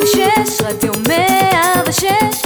106, רדיו 106,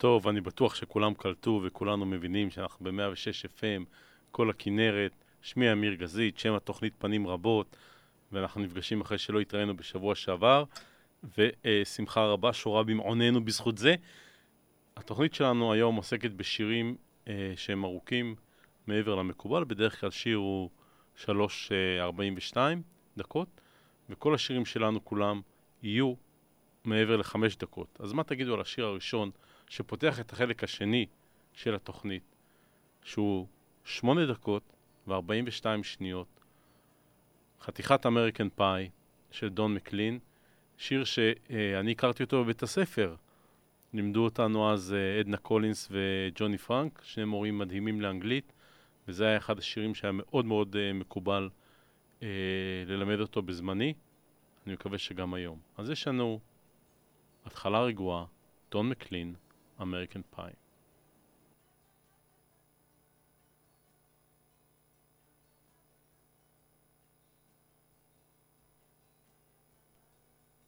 טוב, אני בטוח שכולם קלטו וכולנו מבינים שאנחנו ב-106 FM, כל הכנרת, שמי אמיר גזית, שם התוכנית פנים רבות, ואנחנו נפגשים אחרי שלא התראינו בשבוע שעבר, ושמחה רבה שורה במעוננו בזכות זה. התוכנית שלנו היום עוסקת בשירים אה, שהם ארוכים מעבר למקובל, בדרך כלל שיר הוא 3.42 דקות, וכל השירים שלנו כולם יהיו מעבר לחמש דקות. אז מה תגידו על השיר הראשון שפותח את החלק השני של התוכנית, שהוא שמונה דקות ו-42 שניות, חתיכת אמריקן פאי של דון מקלין, שיר שאני הכרתי אותו בבית הספר. לימדו אותנו אז אה, עדנה קולינס וג'וני פרנק, שני מורים מדהימים לאנגלית, וזה היה אחד השירים שהיה מאוד מאוד אה, מקובל אה, ללמד אותו בזמני. אני מקווה שגם היום. אז יש לנו התחלה רגועה, דון מקלין, American Pie.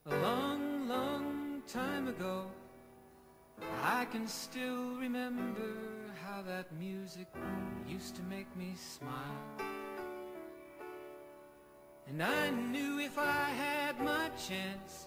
A long, long time ago, I can still remember how that music used to make me smile. And I knew if I had my chance,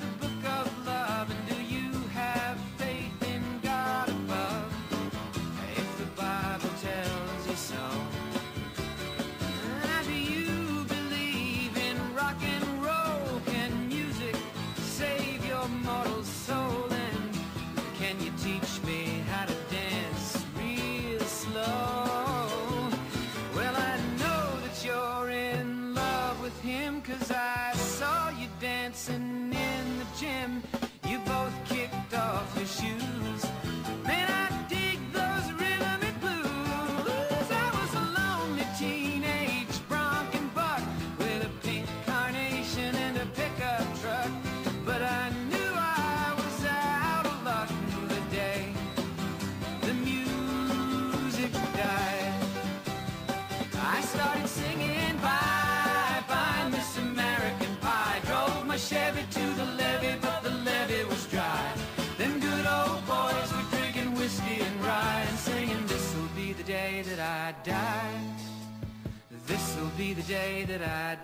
Chevy to the levee, but the levee was dry. Them good old boys were drinking whiskey and rye and singing, This'll be the day that I die. This'll be the day that I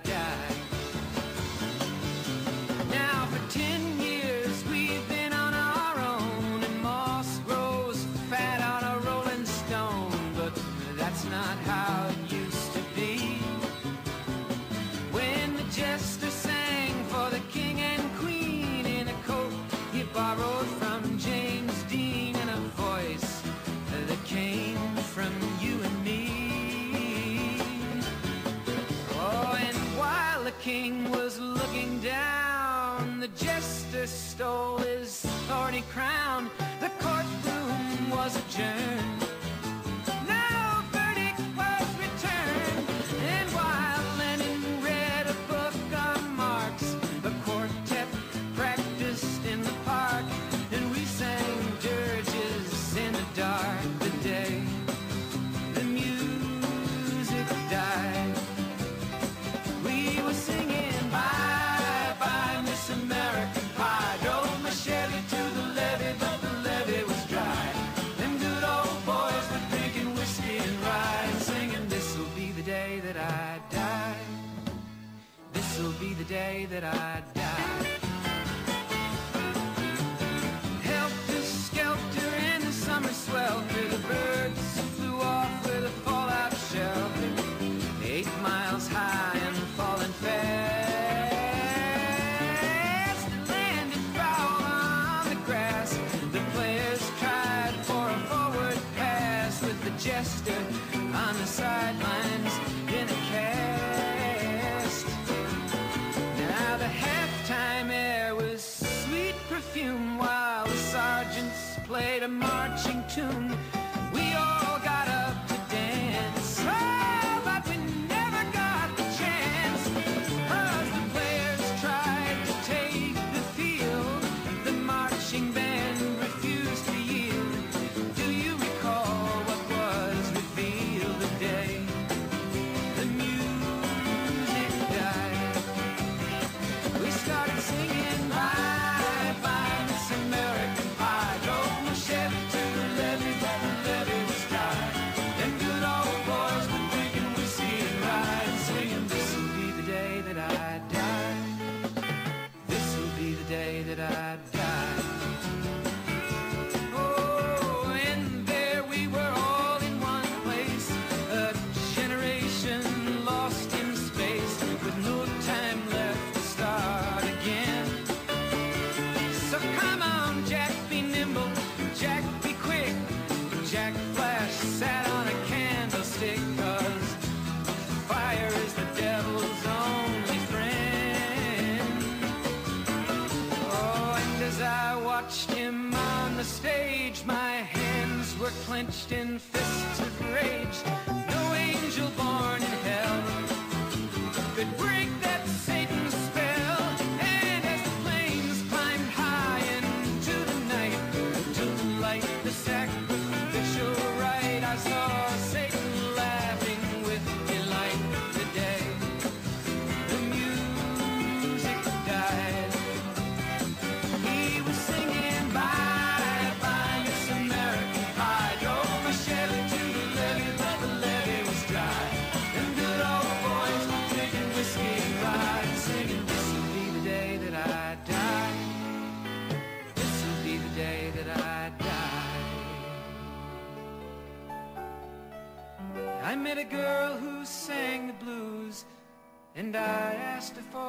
ocean clenched in fear.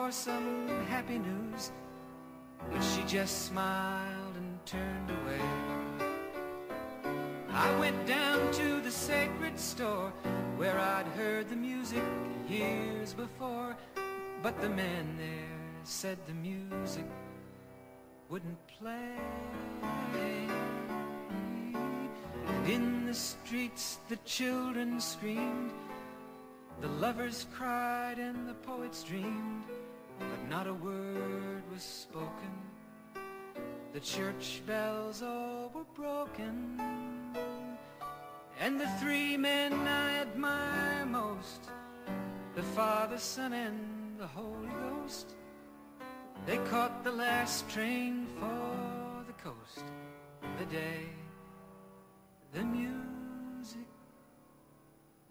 for some happy news, but she just smiled and turned away. I went down to the sacred store where I'd heard the music years before, but the man there said the music wouldn't play. And in the streets the children screamed, the lovers cried and the poets dreamed but not a word was spoken. The church bells all were broken, and the three men I admire most, the Father, Son, and the Holy Ghost, they caught the last train for the coast, the day the music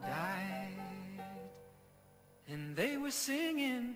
died, and they were singing.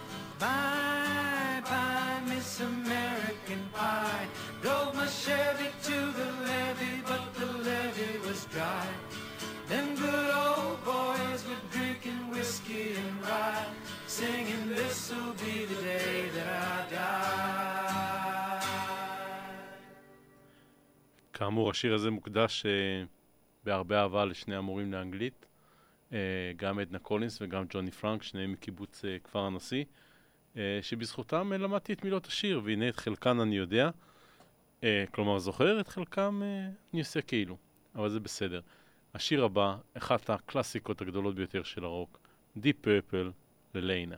Bye, bye, Miss American Pie. Drove my Chevy to the levee, but the levee was dry. Them good old boys were drinking whiskey and rye, singing, This'll be the day that I die. כאמור, השיר הזה מוקדש אה, בהרבה אהבה לשני המורים לאנגלית, אה, גם עדנה קולינס וגם ג'וני פרנק, שניהם מקיבוץ אה, כפר הנשיא, אה, שבזכותם אה, למדתי את מילות השיר, והנה את חלקן אני יודע. אה, כלומר, זוכר את חלקם אה, אני עושה כאילו, אבל זה בסדר. השיר הבא, אחת הקלאסיקות הגדולות ביותר של הרוק, Deep Purple לליינה.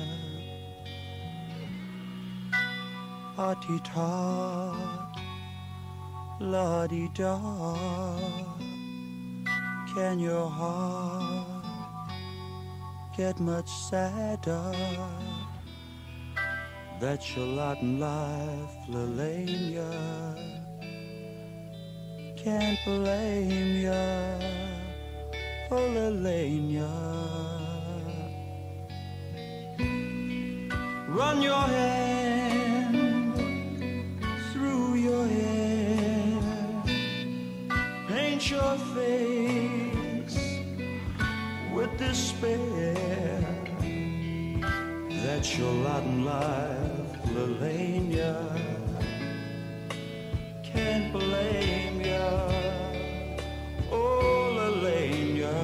Hearty tot, la di da. Can your heart get much sadder? That's your Latin life, Lalena. Can't blame ya, oh Lalena. Run your hand despair. That's your lot in life, Lalena. Can't blame ya, oh Lalena.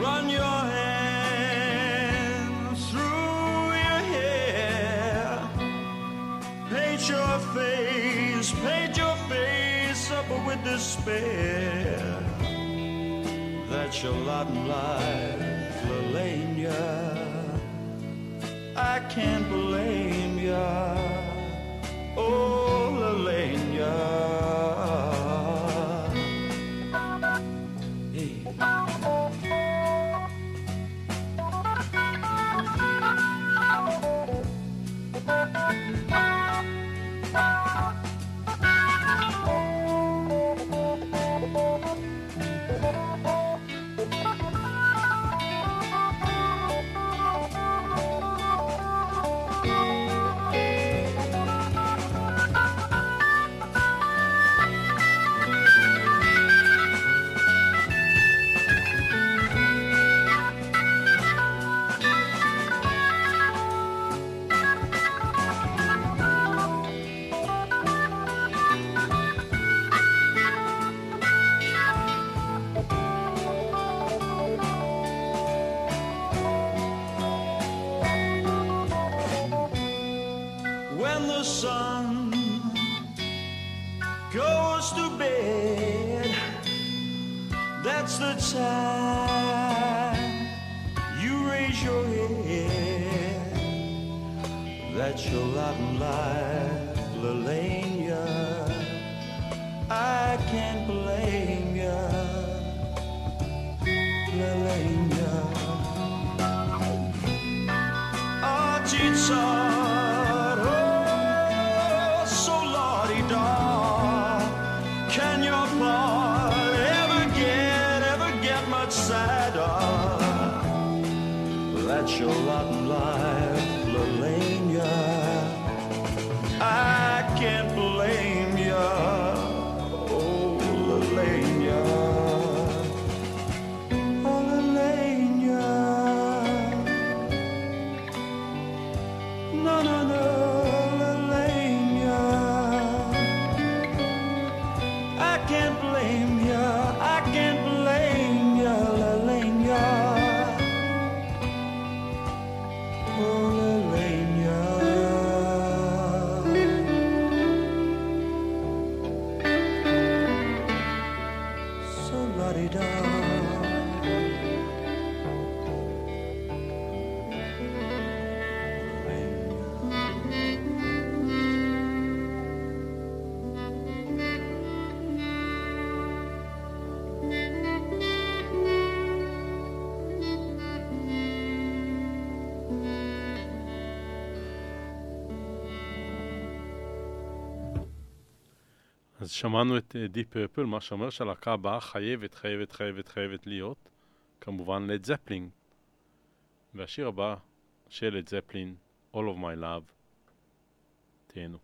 Run your hand through your hair. Paint your face, paint your face up with despair. That's your Latin life, Lalena. I can't blame ya, oh Lalena. That's שמענו את אה, דיפ פרפל, מה שאומר שהלהקה הבאה חייבת, חייבת, חייבת, חייבת להיות, כמובן לד זפלין. והשיר הבא של לד זפלין, All of My Love, תהנו.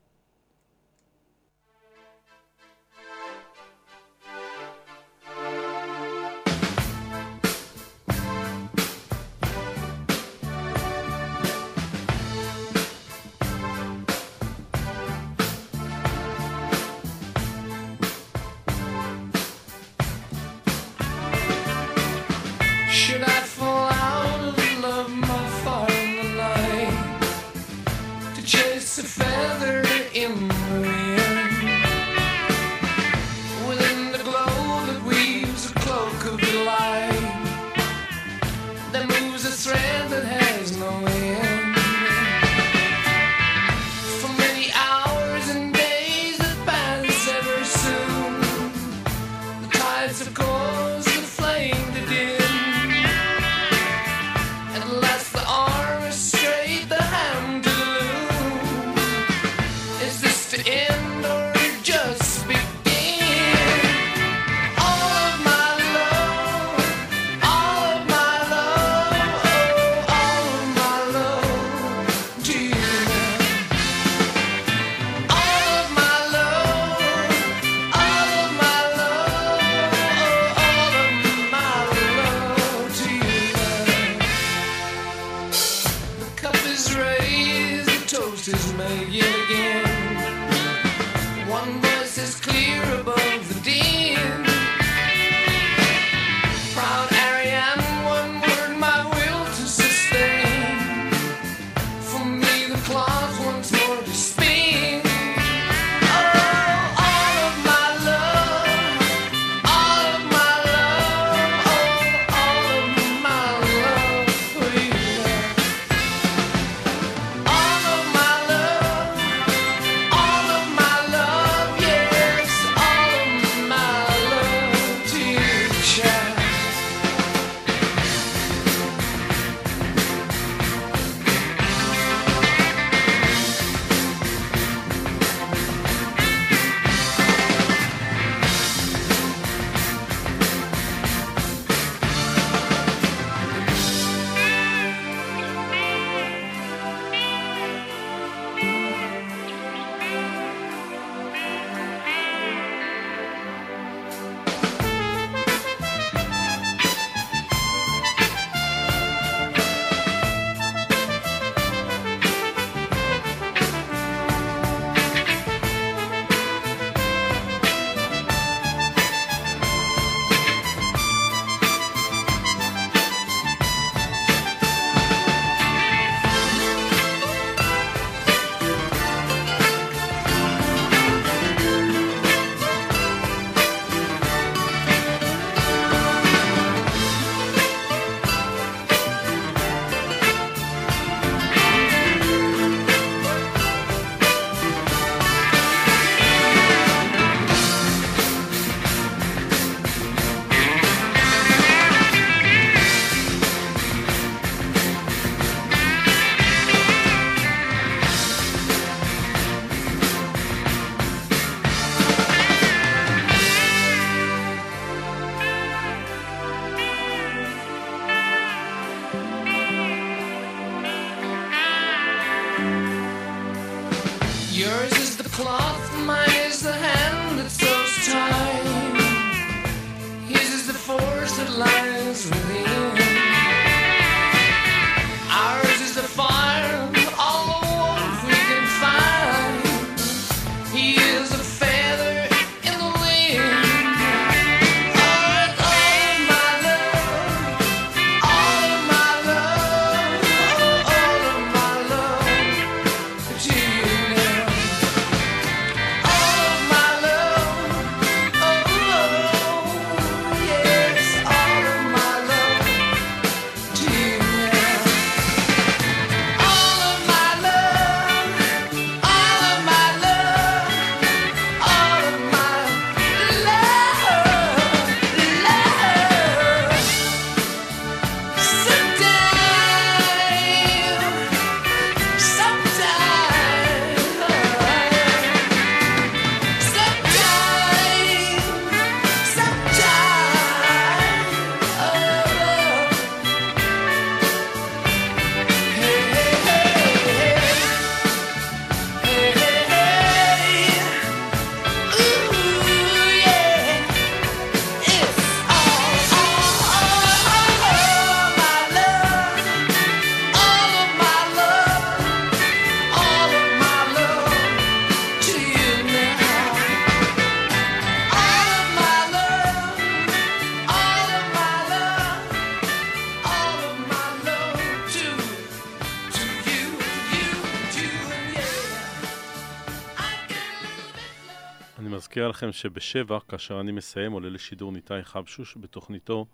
לכם שבשבע, כאשר אני מסיים, עולה לשידור ניתאי חבשוש בתוכניתו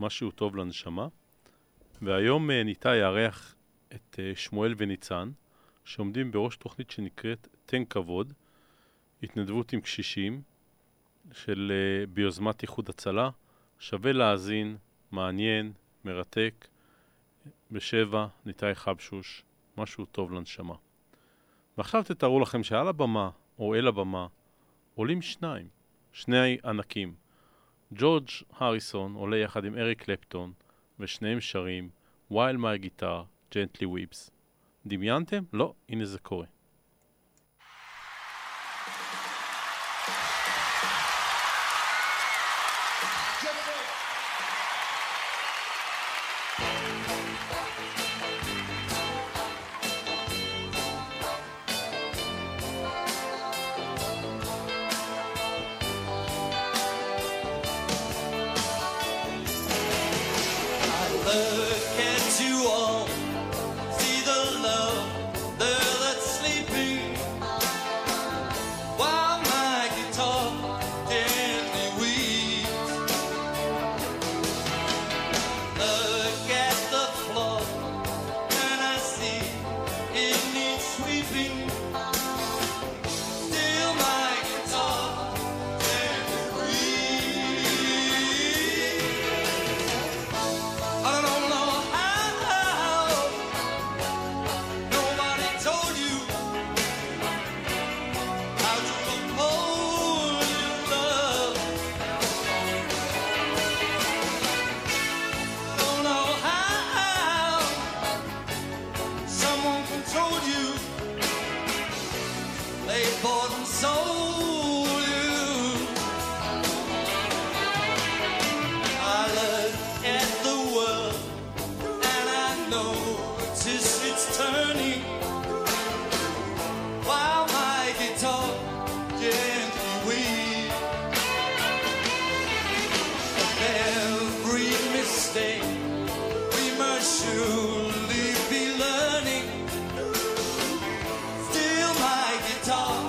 משהו טוב לנשמה. והיום אה, ניתאי יארח את אה, שמואל וניצן, שעומדים בראש תוכנית שנקראת תן כבוד, התנדבות עם קשישים, של אה, ביוזמת איחוד הצלה. שווה להאזין, מעניין, מרתק. בשבע, ניתאי חבשוש, משהו טוב לנשמה. ועכשיו תתארו לכם שעל הבמה, או אל הבמה, עולים שניים, שני ענקים. ג'ורג' הריסון עולה יחד עם אריק קלפטון, ושניהם שרים While my guitar gently weeps. דמיינתם? לא, הנה זה קורה. Talk.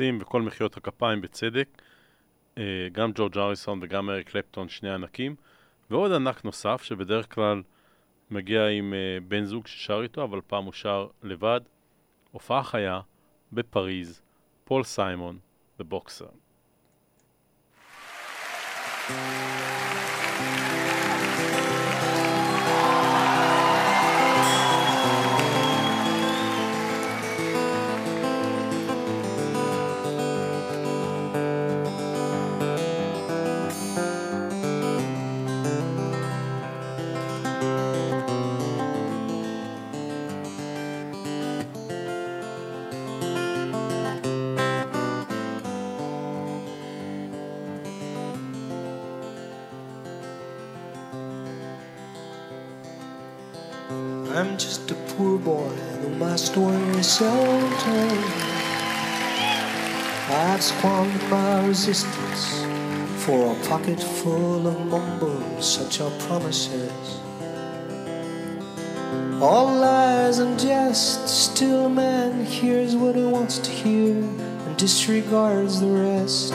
עושים, וכל מחיאות הכפיים בצדק. אה, גם ג'ורג' אריסון וגם אריק קלפטון, שני ענקים. ועוד ענק נוסף, שבדרך כלל מגיע עם אה, בן זוג ששר איתו, אבל פעם הוא שר לבד. הופעה חיה בפריז, פול סיימון, בבוקסר. I'm just a poor boy, though my story is seldom told. I've squandered my resistance for a pocket full of mumbles, such are promises. All lies and jest, still a man hears what he wants to hear and disregards the rest.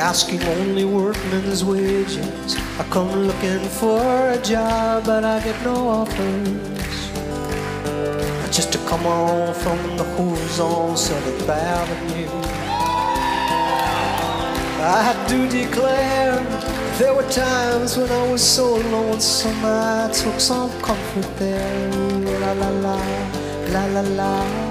Asking only workmen's wages. I come looking for a job, but I get no offers. Just to come on from the hose on Seventh Avenue. I do declare there were times when I was so lonesome I took some comfort there. La la, la la la. La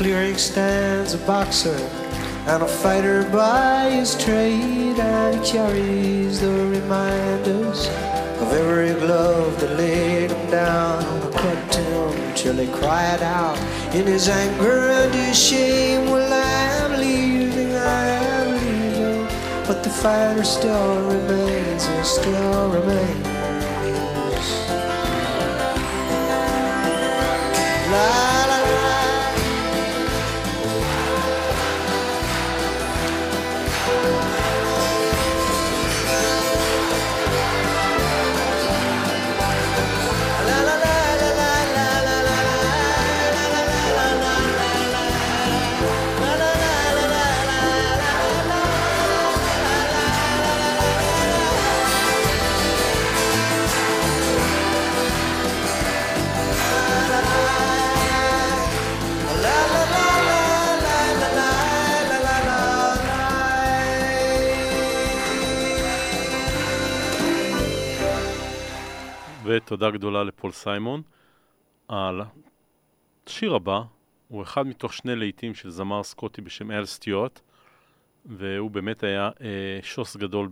clearing stands a boxer and a fighter by his trade, and he carries the reminders of every glove that laid him down or cut him till he cried out in his anger and his shame. Well, I'm leaving, I am leaving, but the fighter still remains, he still remains. La תודה גדולה לפול סיימון. השיר הבא הוא אחד מתוך שני להיטים של זמר סקוטי בשם אל סטיוט, והוא באמת היה אה, שוס גדול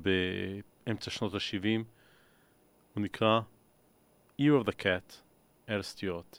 באמצע שנות ה-70. הוא נקרא Year of the Cat, אל סטיוט.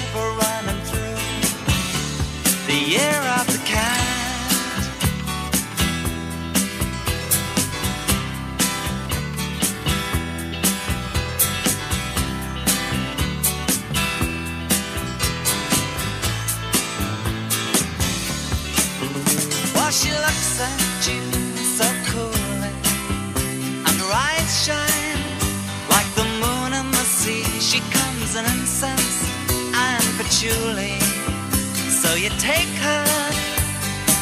year of the cat. While she looks at you so coolly, and her eyes shine like the moon and the sea. She comes in incense and patchouli. So you take her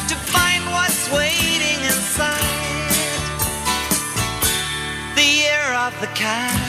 to find what's waiting inside the year of the cat.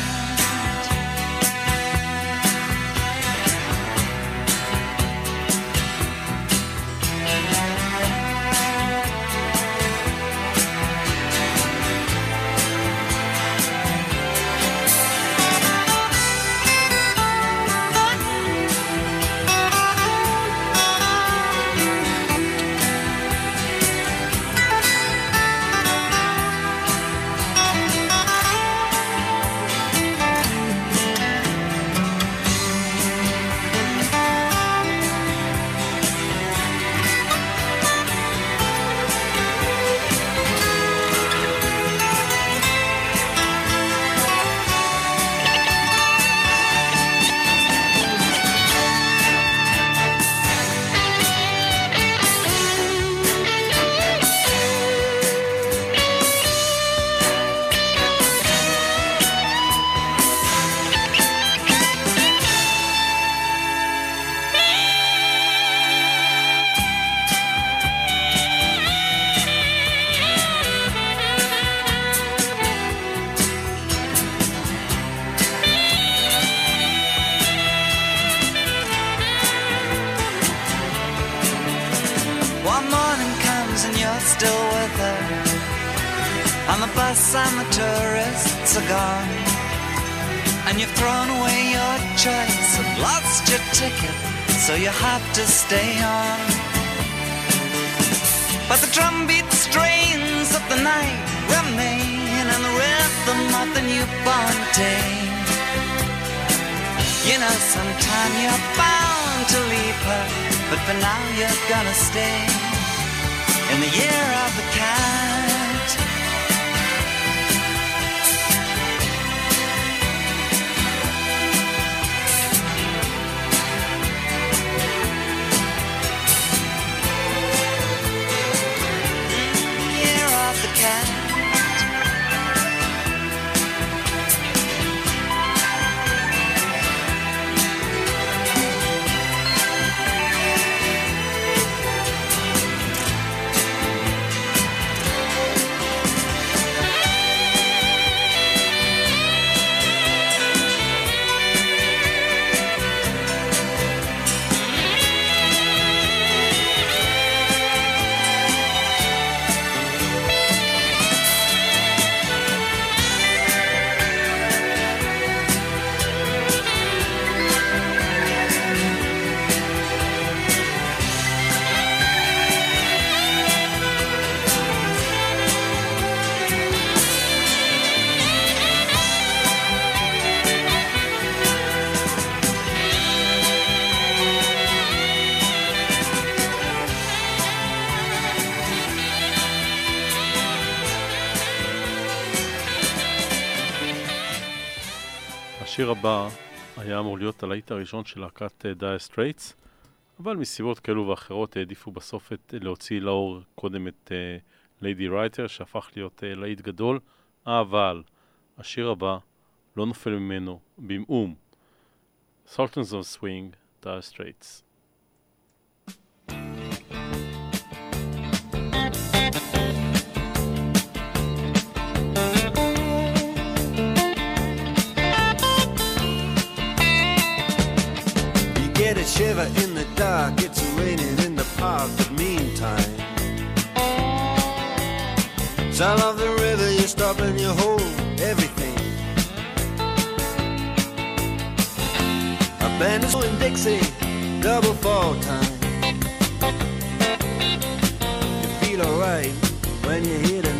Ticket. so you have to stay on. But the drumbeat strains of the night remain and the rhythm of the newborn day. You know, sometime you're bound to leave her, but for now you're gonna stay in the year of the cat. השיר הבא היה אמור להיות הלהיט הראשון של להקת דייר סטרייטס, אבל מסיבות כאלו ואחרות העדיפו בסוף את, להוציא לאור קודם את ליידי uh, רייטר, שהפך להיות uh, להיט גדול, אבל השיר הבא לא נופל ממנו במאום. סולטנס אוף סווינג, דייר סטרייטס. Get a shiver in the dark, it's raining in the park, but meantime. Sound of the river, you stop and you hold everything. A band is in Dixie, double fall time. You feel alright when you hear the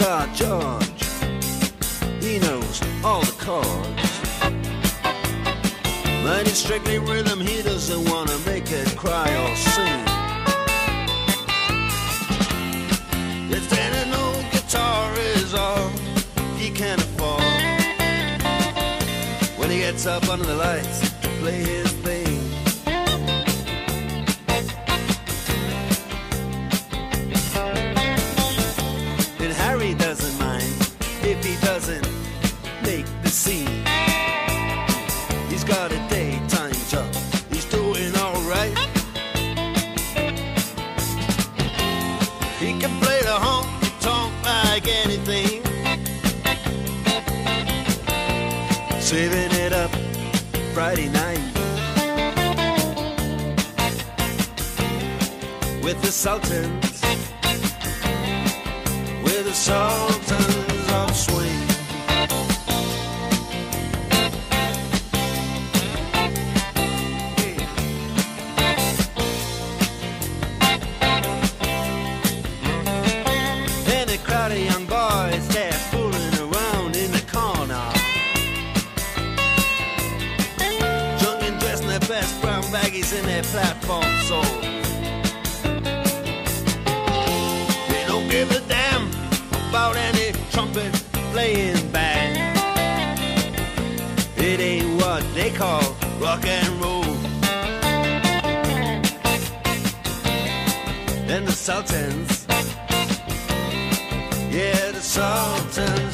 Guitar George. He knows all the chords. But it's strictly rhythm, he doesn't wanna make it cry or sing. If then an old guitar is all he can afford, when he gets up under the lights to play his thing. Friday night. With the Sultans, and the Sultans. Yeah, the Sultans.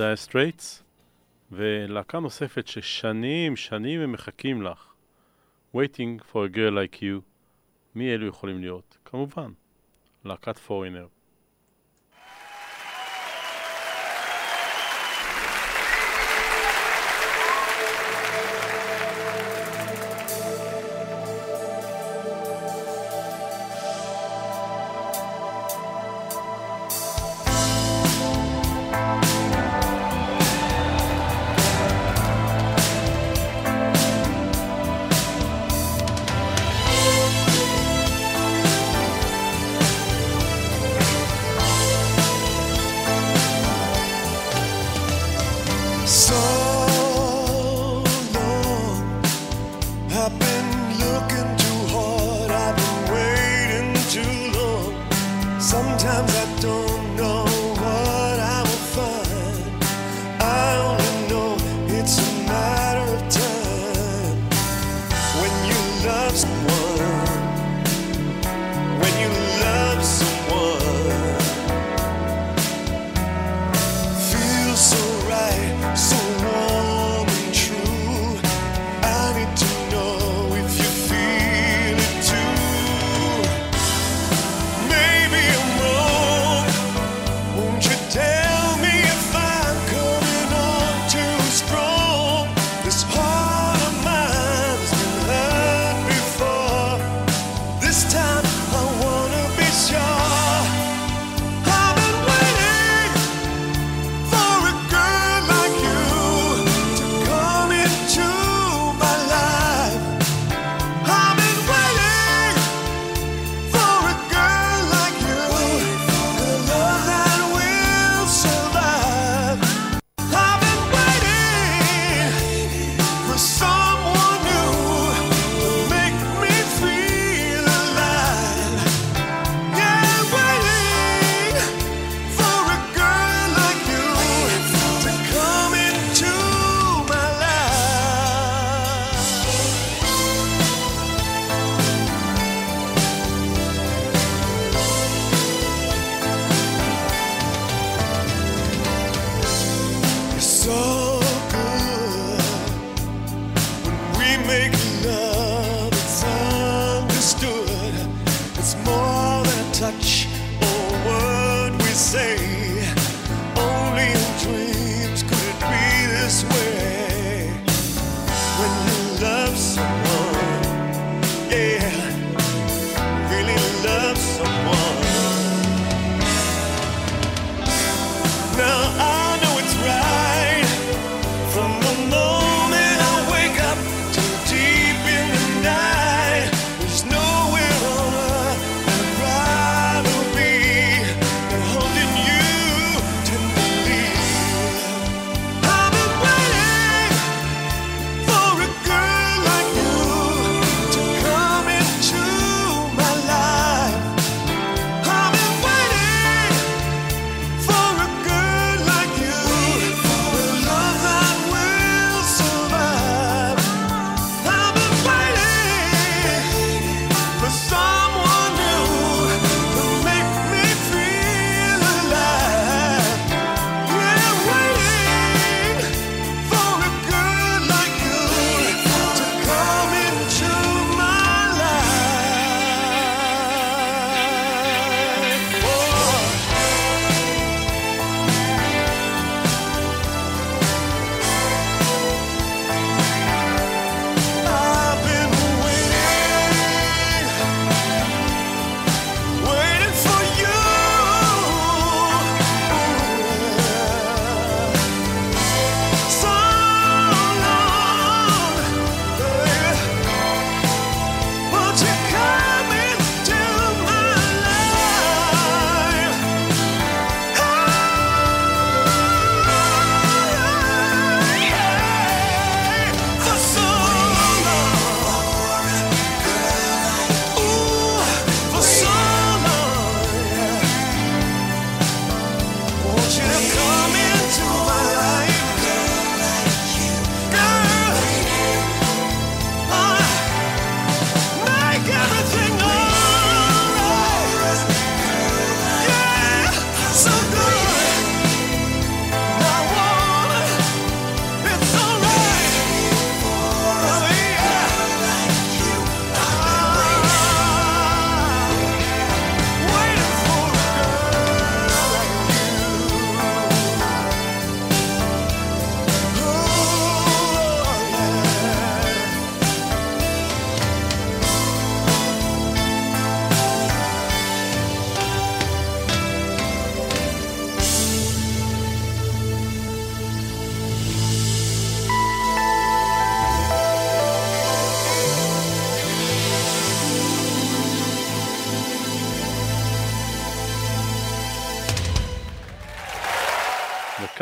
דייר סטרייטס, ולהקה נוספת ששנים, שנים הם מחכים לך. Waiting for a girl like you, מי אלו יכולים להיות? כמובן, להקת פורינר. So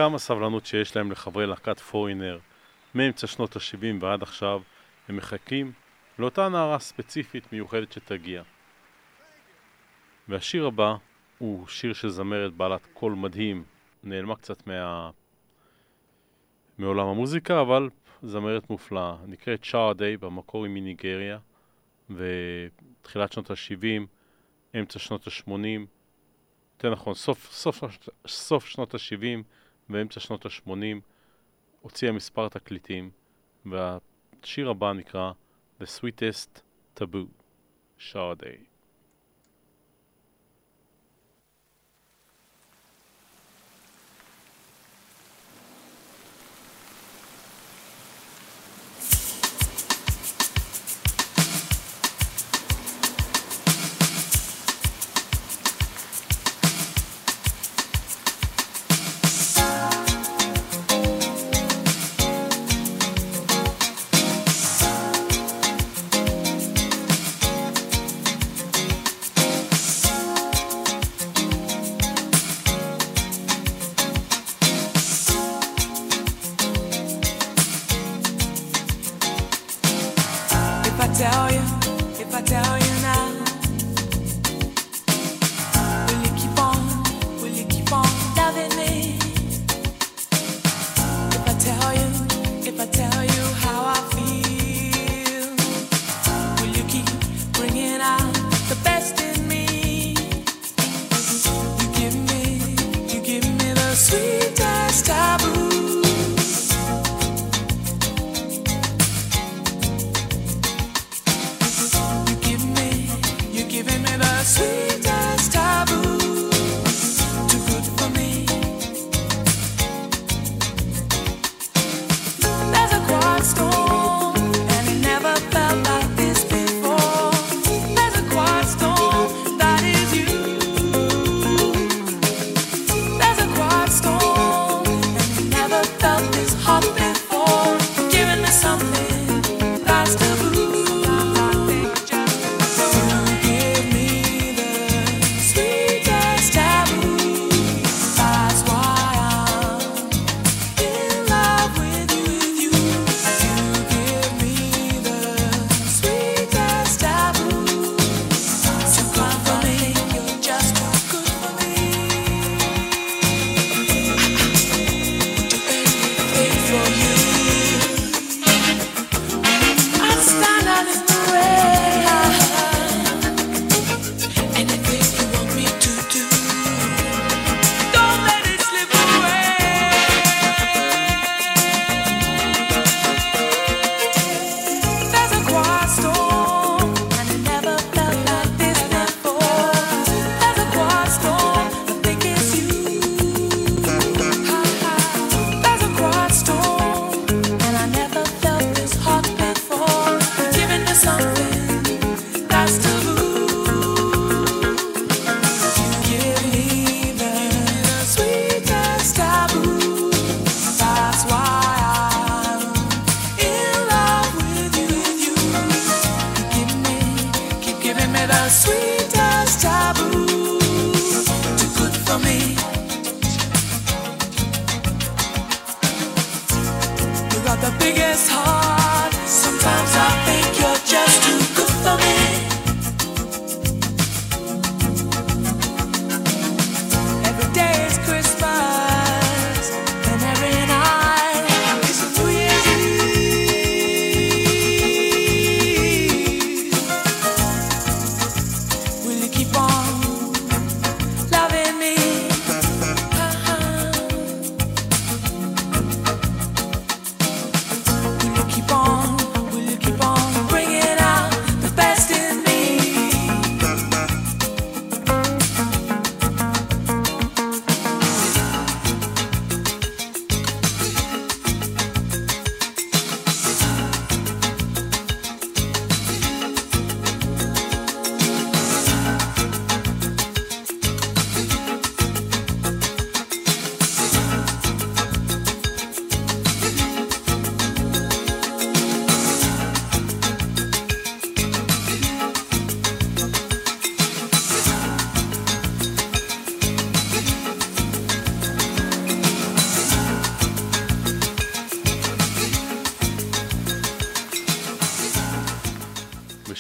גם הסבלנות שיש להם לחברי להקת פורינר מאמצע שנות ה-70 ועד עכשיו, הם מחכים לאותה נערה ספציפית מיוחדת שתגיע. והשיר הבא הוא שיר של זמרת בעלת קול מדהים, נעלמה קצת מה... מעולם המוזיקה, אבל זמרת מופלאה, נקראת שער דיי, במקור היא מניגריה, ותחילת שנות ה-70, אמצע שנות ה-80, יותר נכון, סוף, סוף, סוף שנות ה-70, באמצע שנות ה-80 הוציאה מספר תקליטים, והשיר הבא נקרא The Sweetest Taboo, שרדי.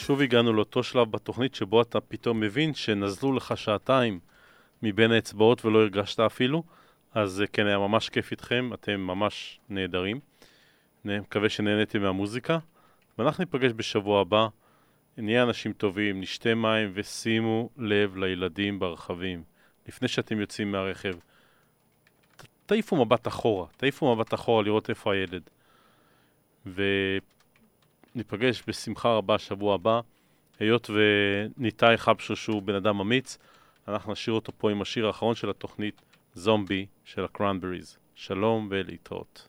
שוב הגענו לאותו שלב בתוכנית שבו אתה פתאום מבין שנזלו לך שעתיים מבין האצבעות ולא הרגשת אפילו, אז כן, היה ממש כיף איתכם, אתם ממש נהדרים. אני מקווה שנהניתם מהמוזיקה, ואנחנו ניפגש בשבוע הבא. נהיה אנשים טובים, נשתה מים ושימו לב לילדים ברכבים. לפני שאתם יוצאים מהרכב, תעיפו מבט אחורה, תעיפו מבט אחורה לראות איפה הילד. וניפגש בשמחה רבה שבוע הבא. היות וניתאי חבשו שהוא בן אדם אמיץ, אנחנו נשאיר אותו פה עם השיר האחרון של התוכנית, זומבי של הקרנבריז. שלום ולהתראות.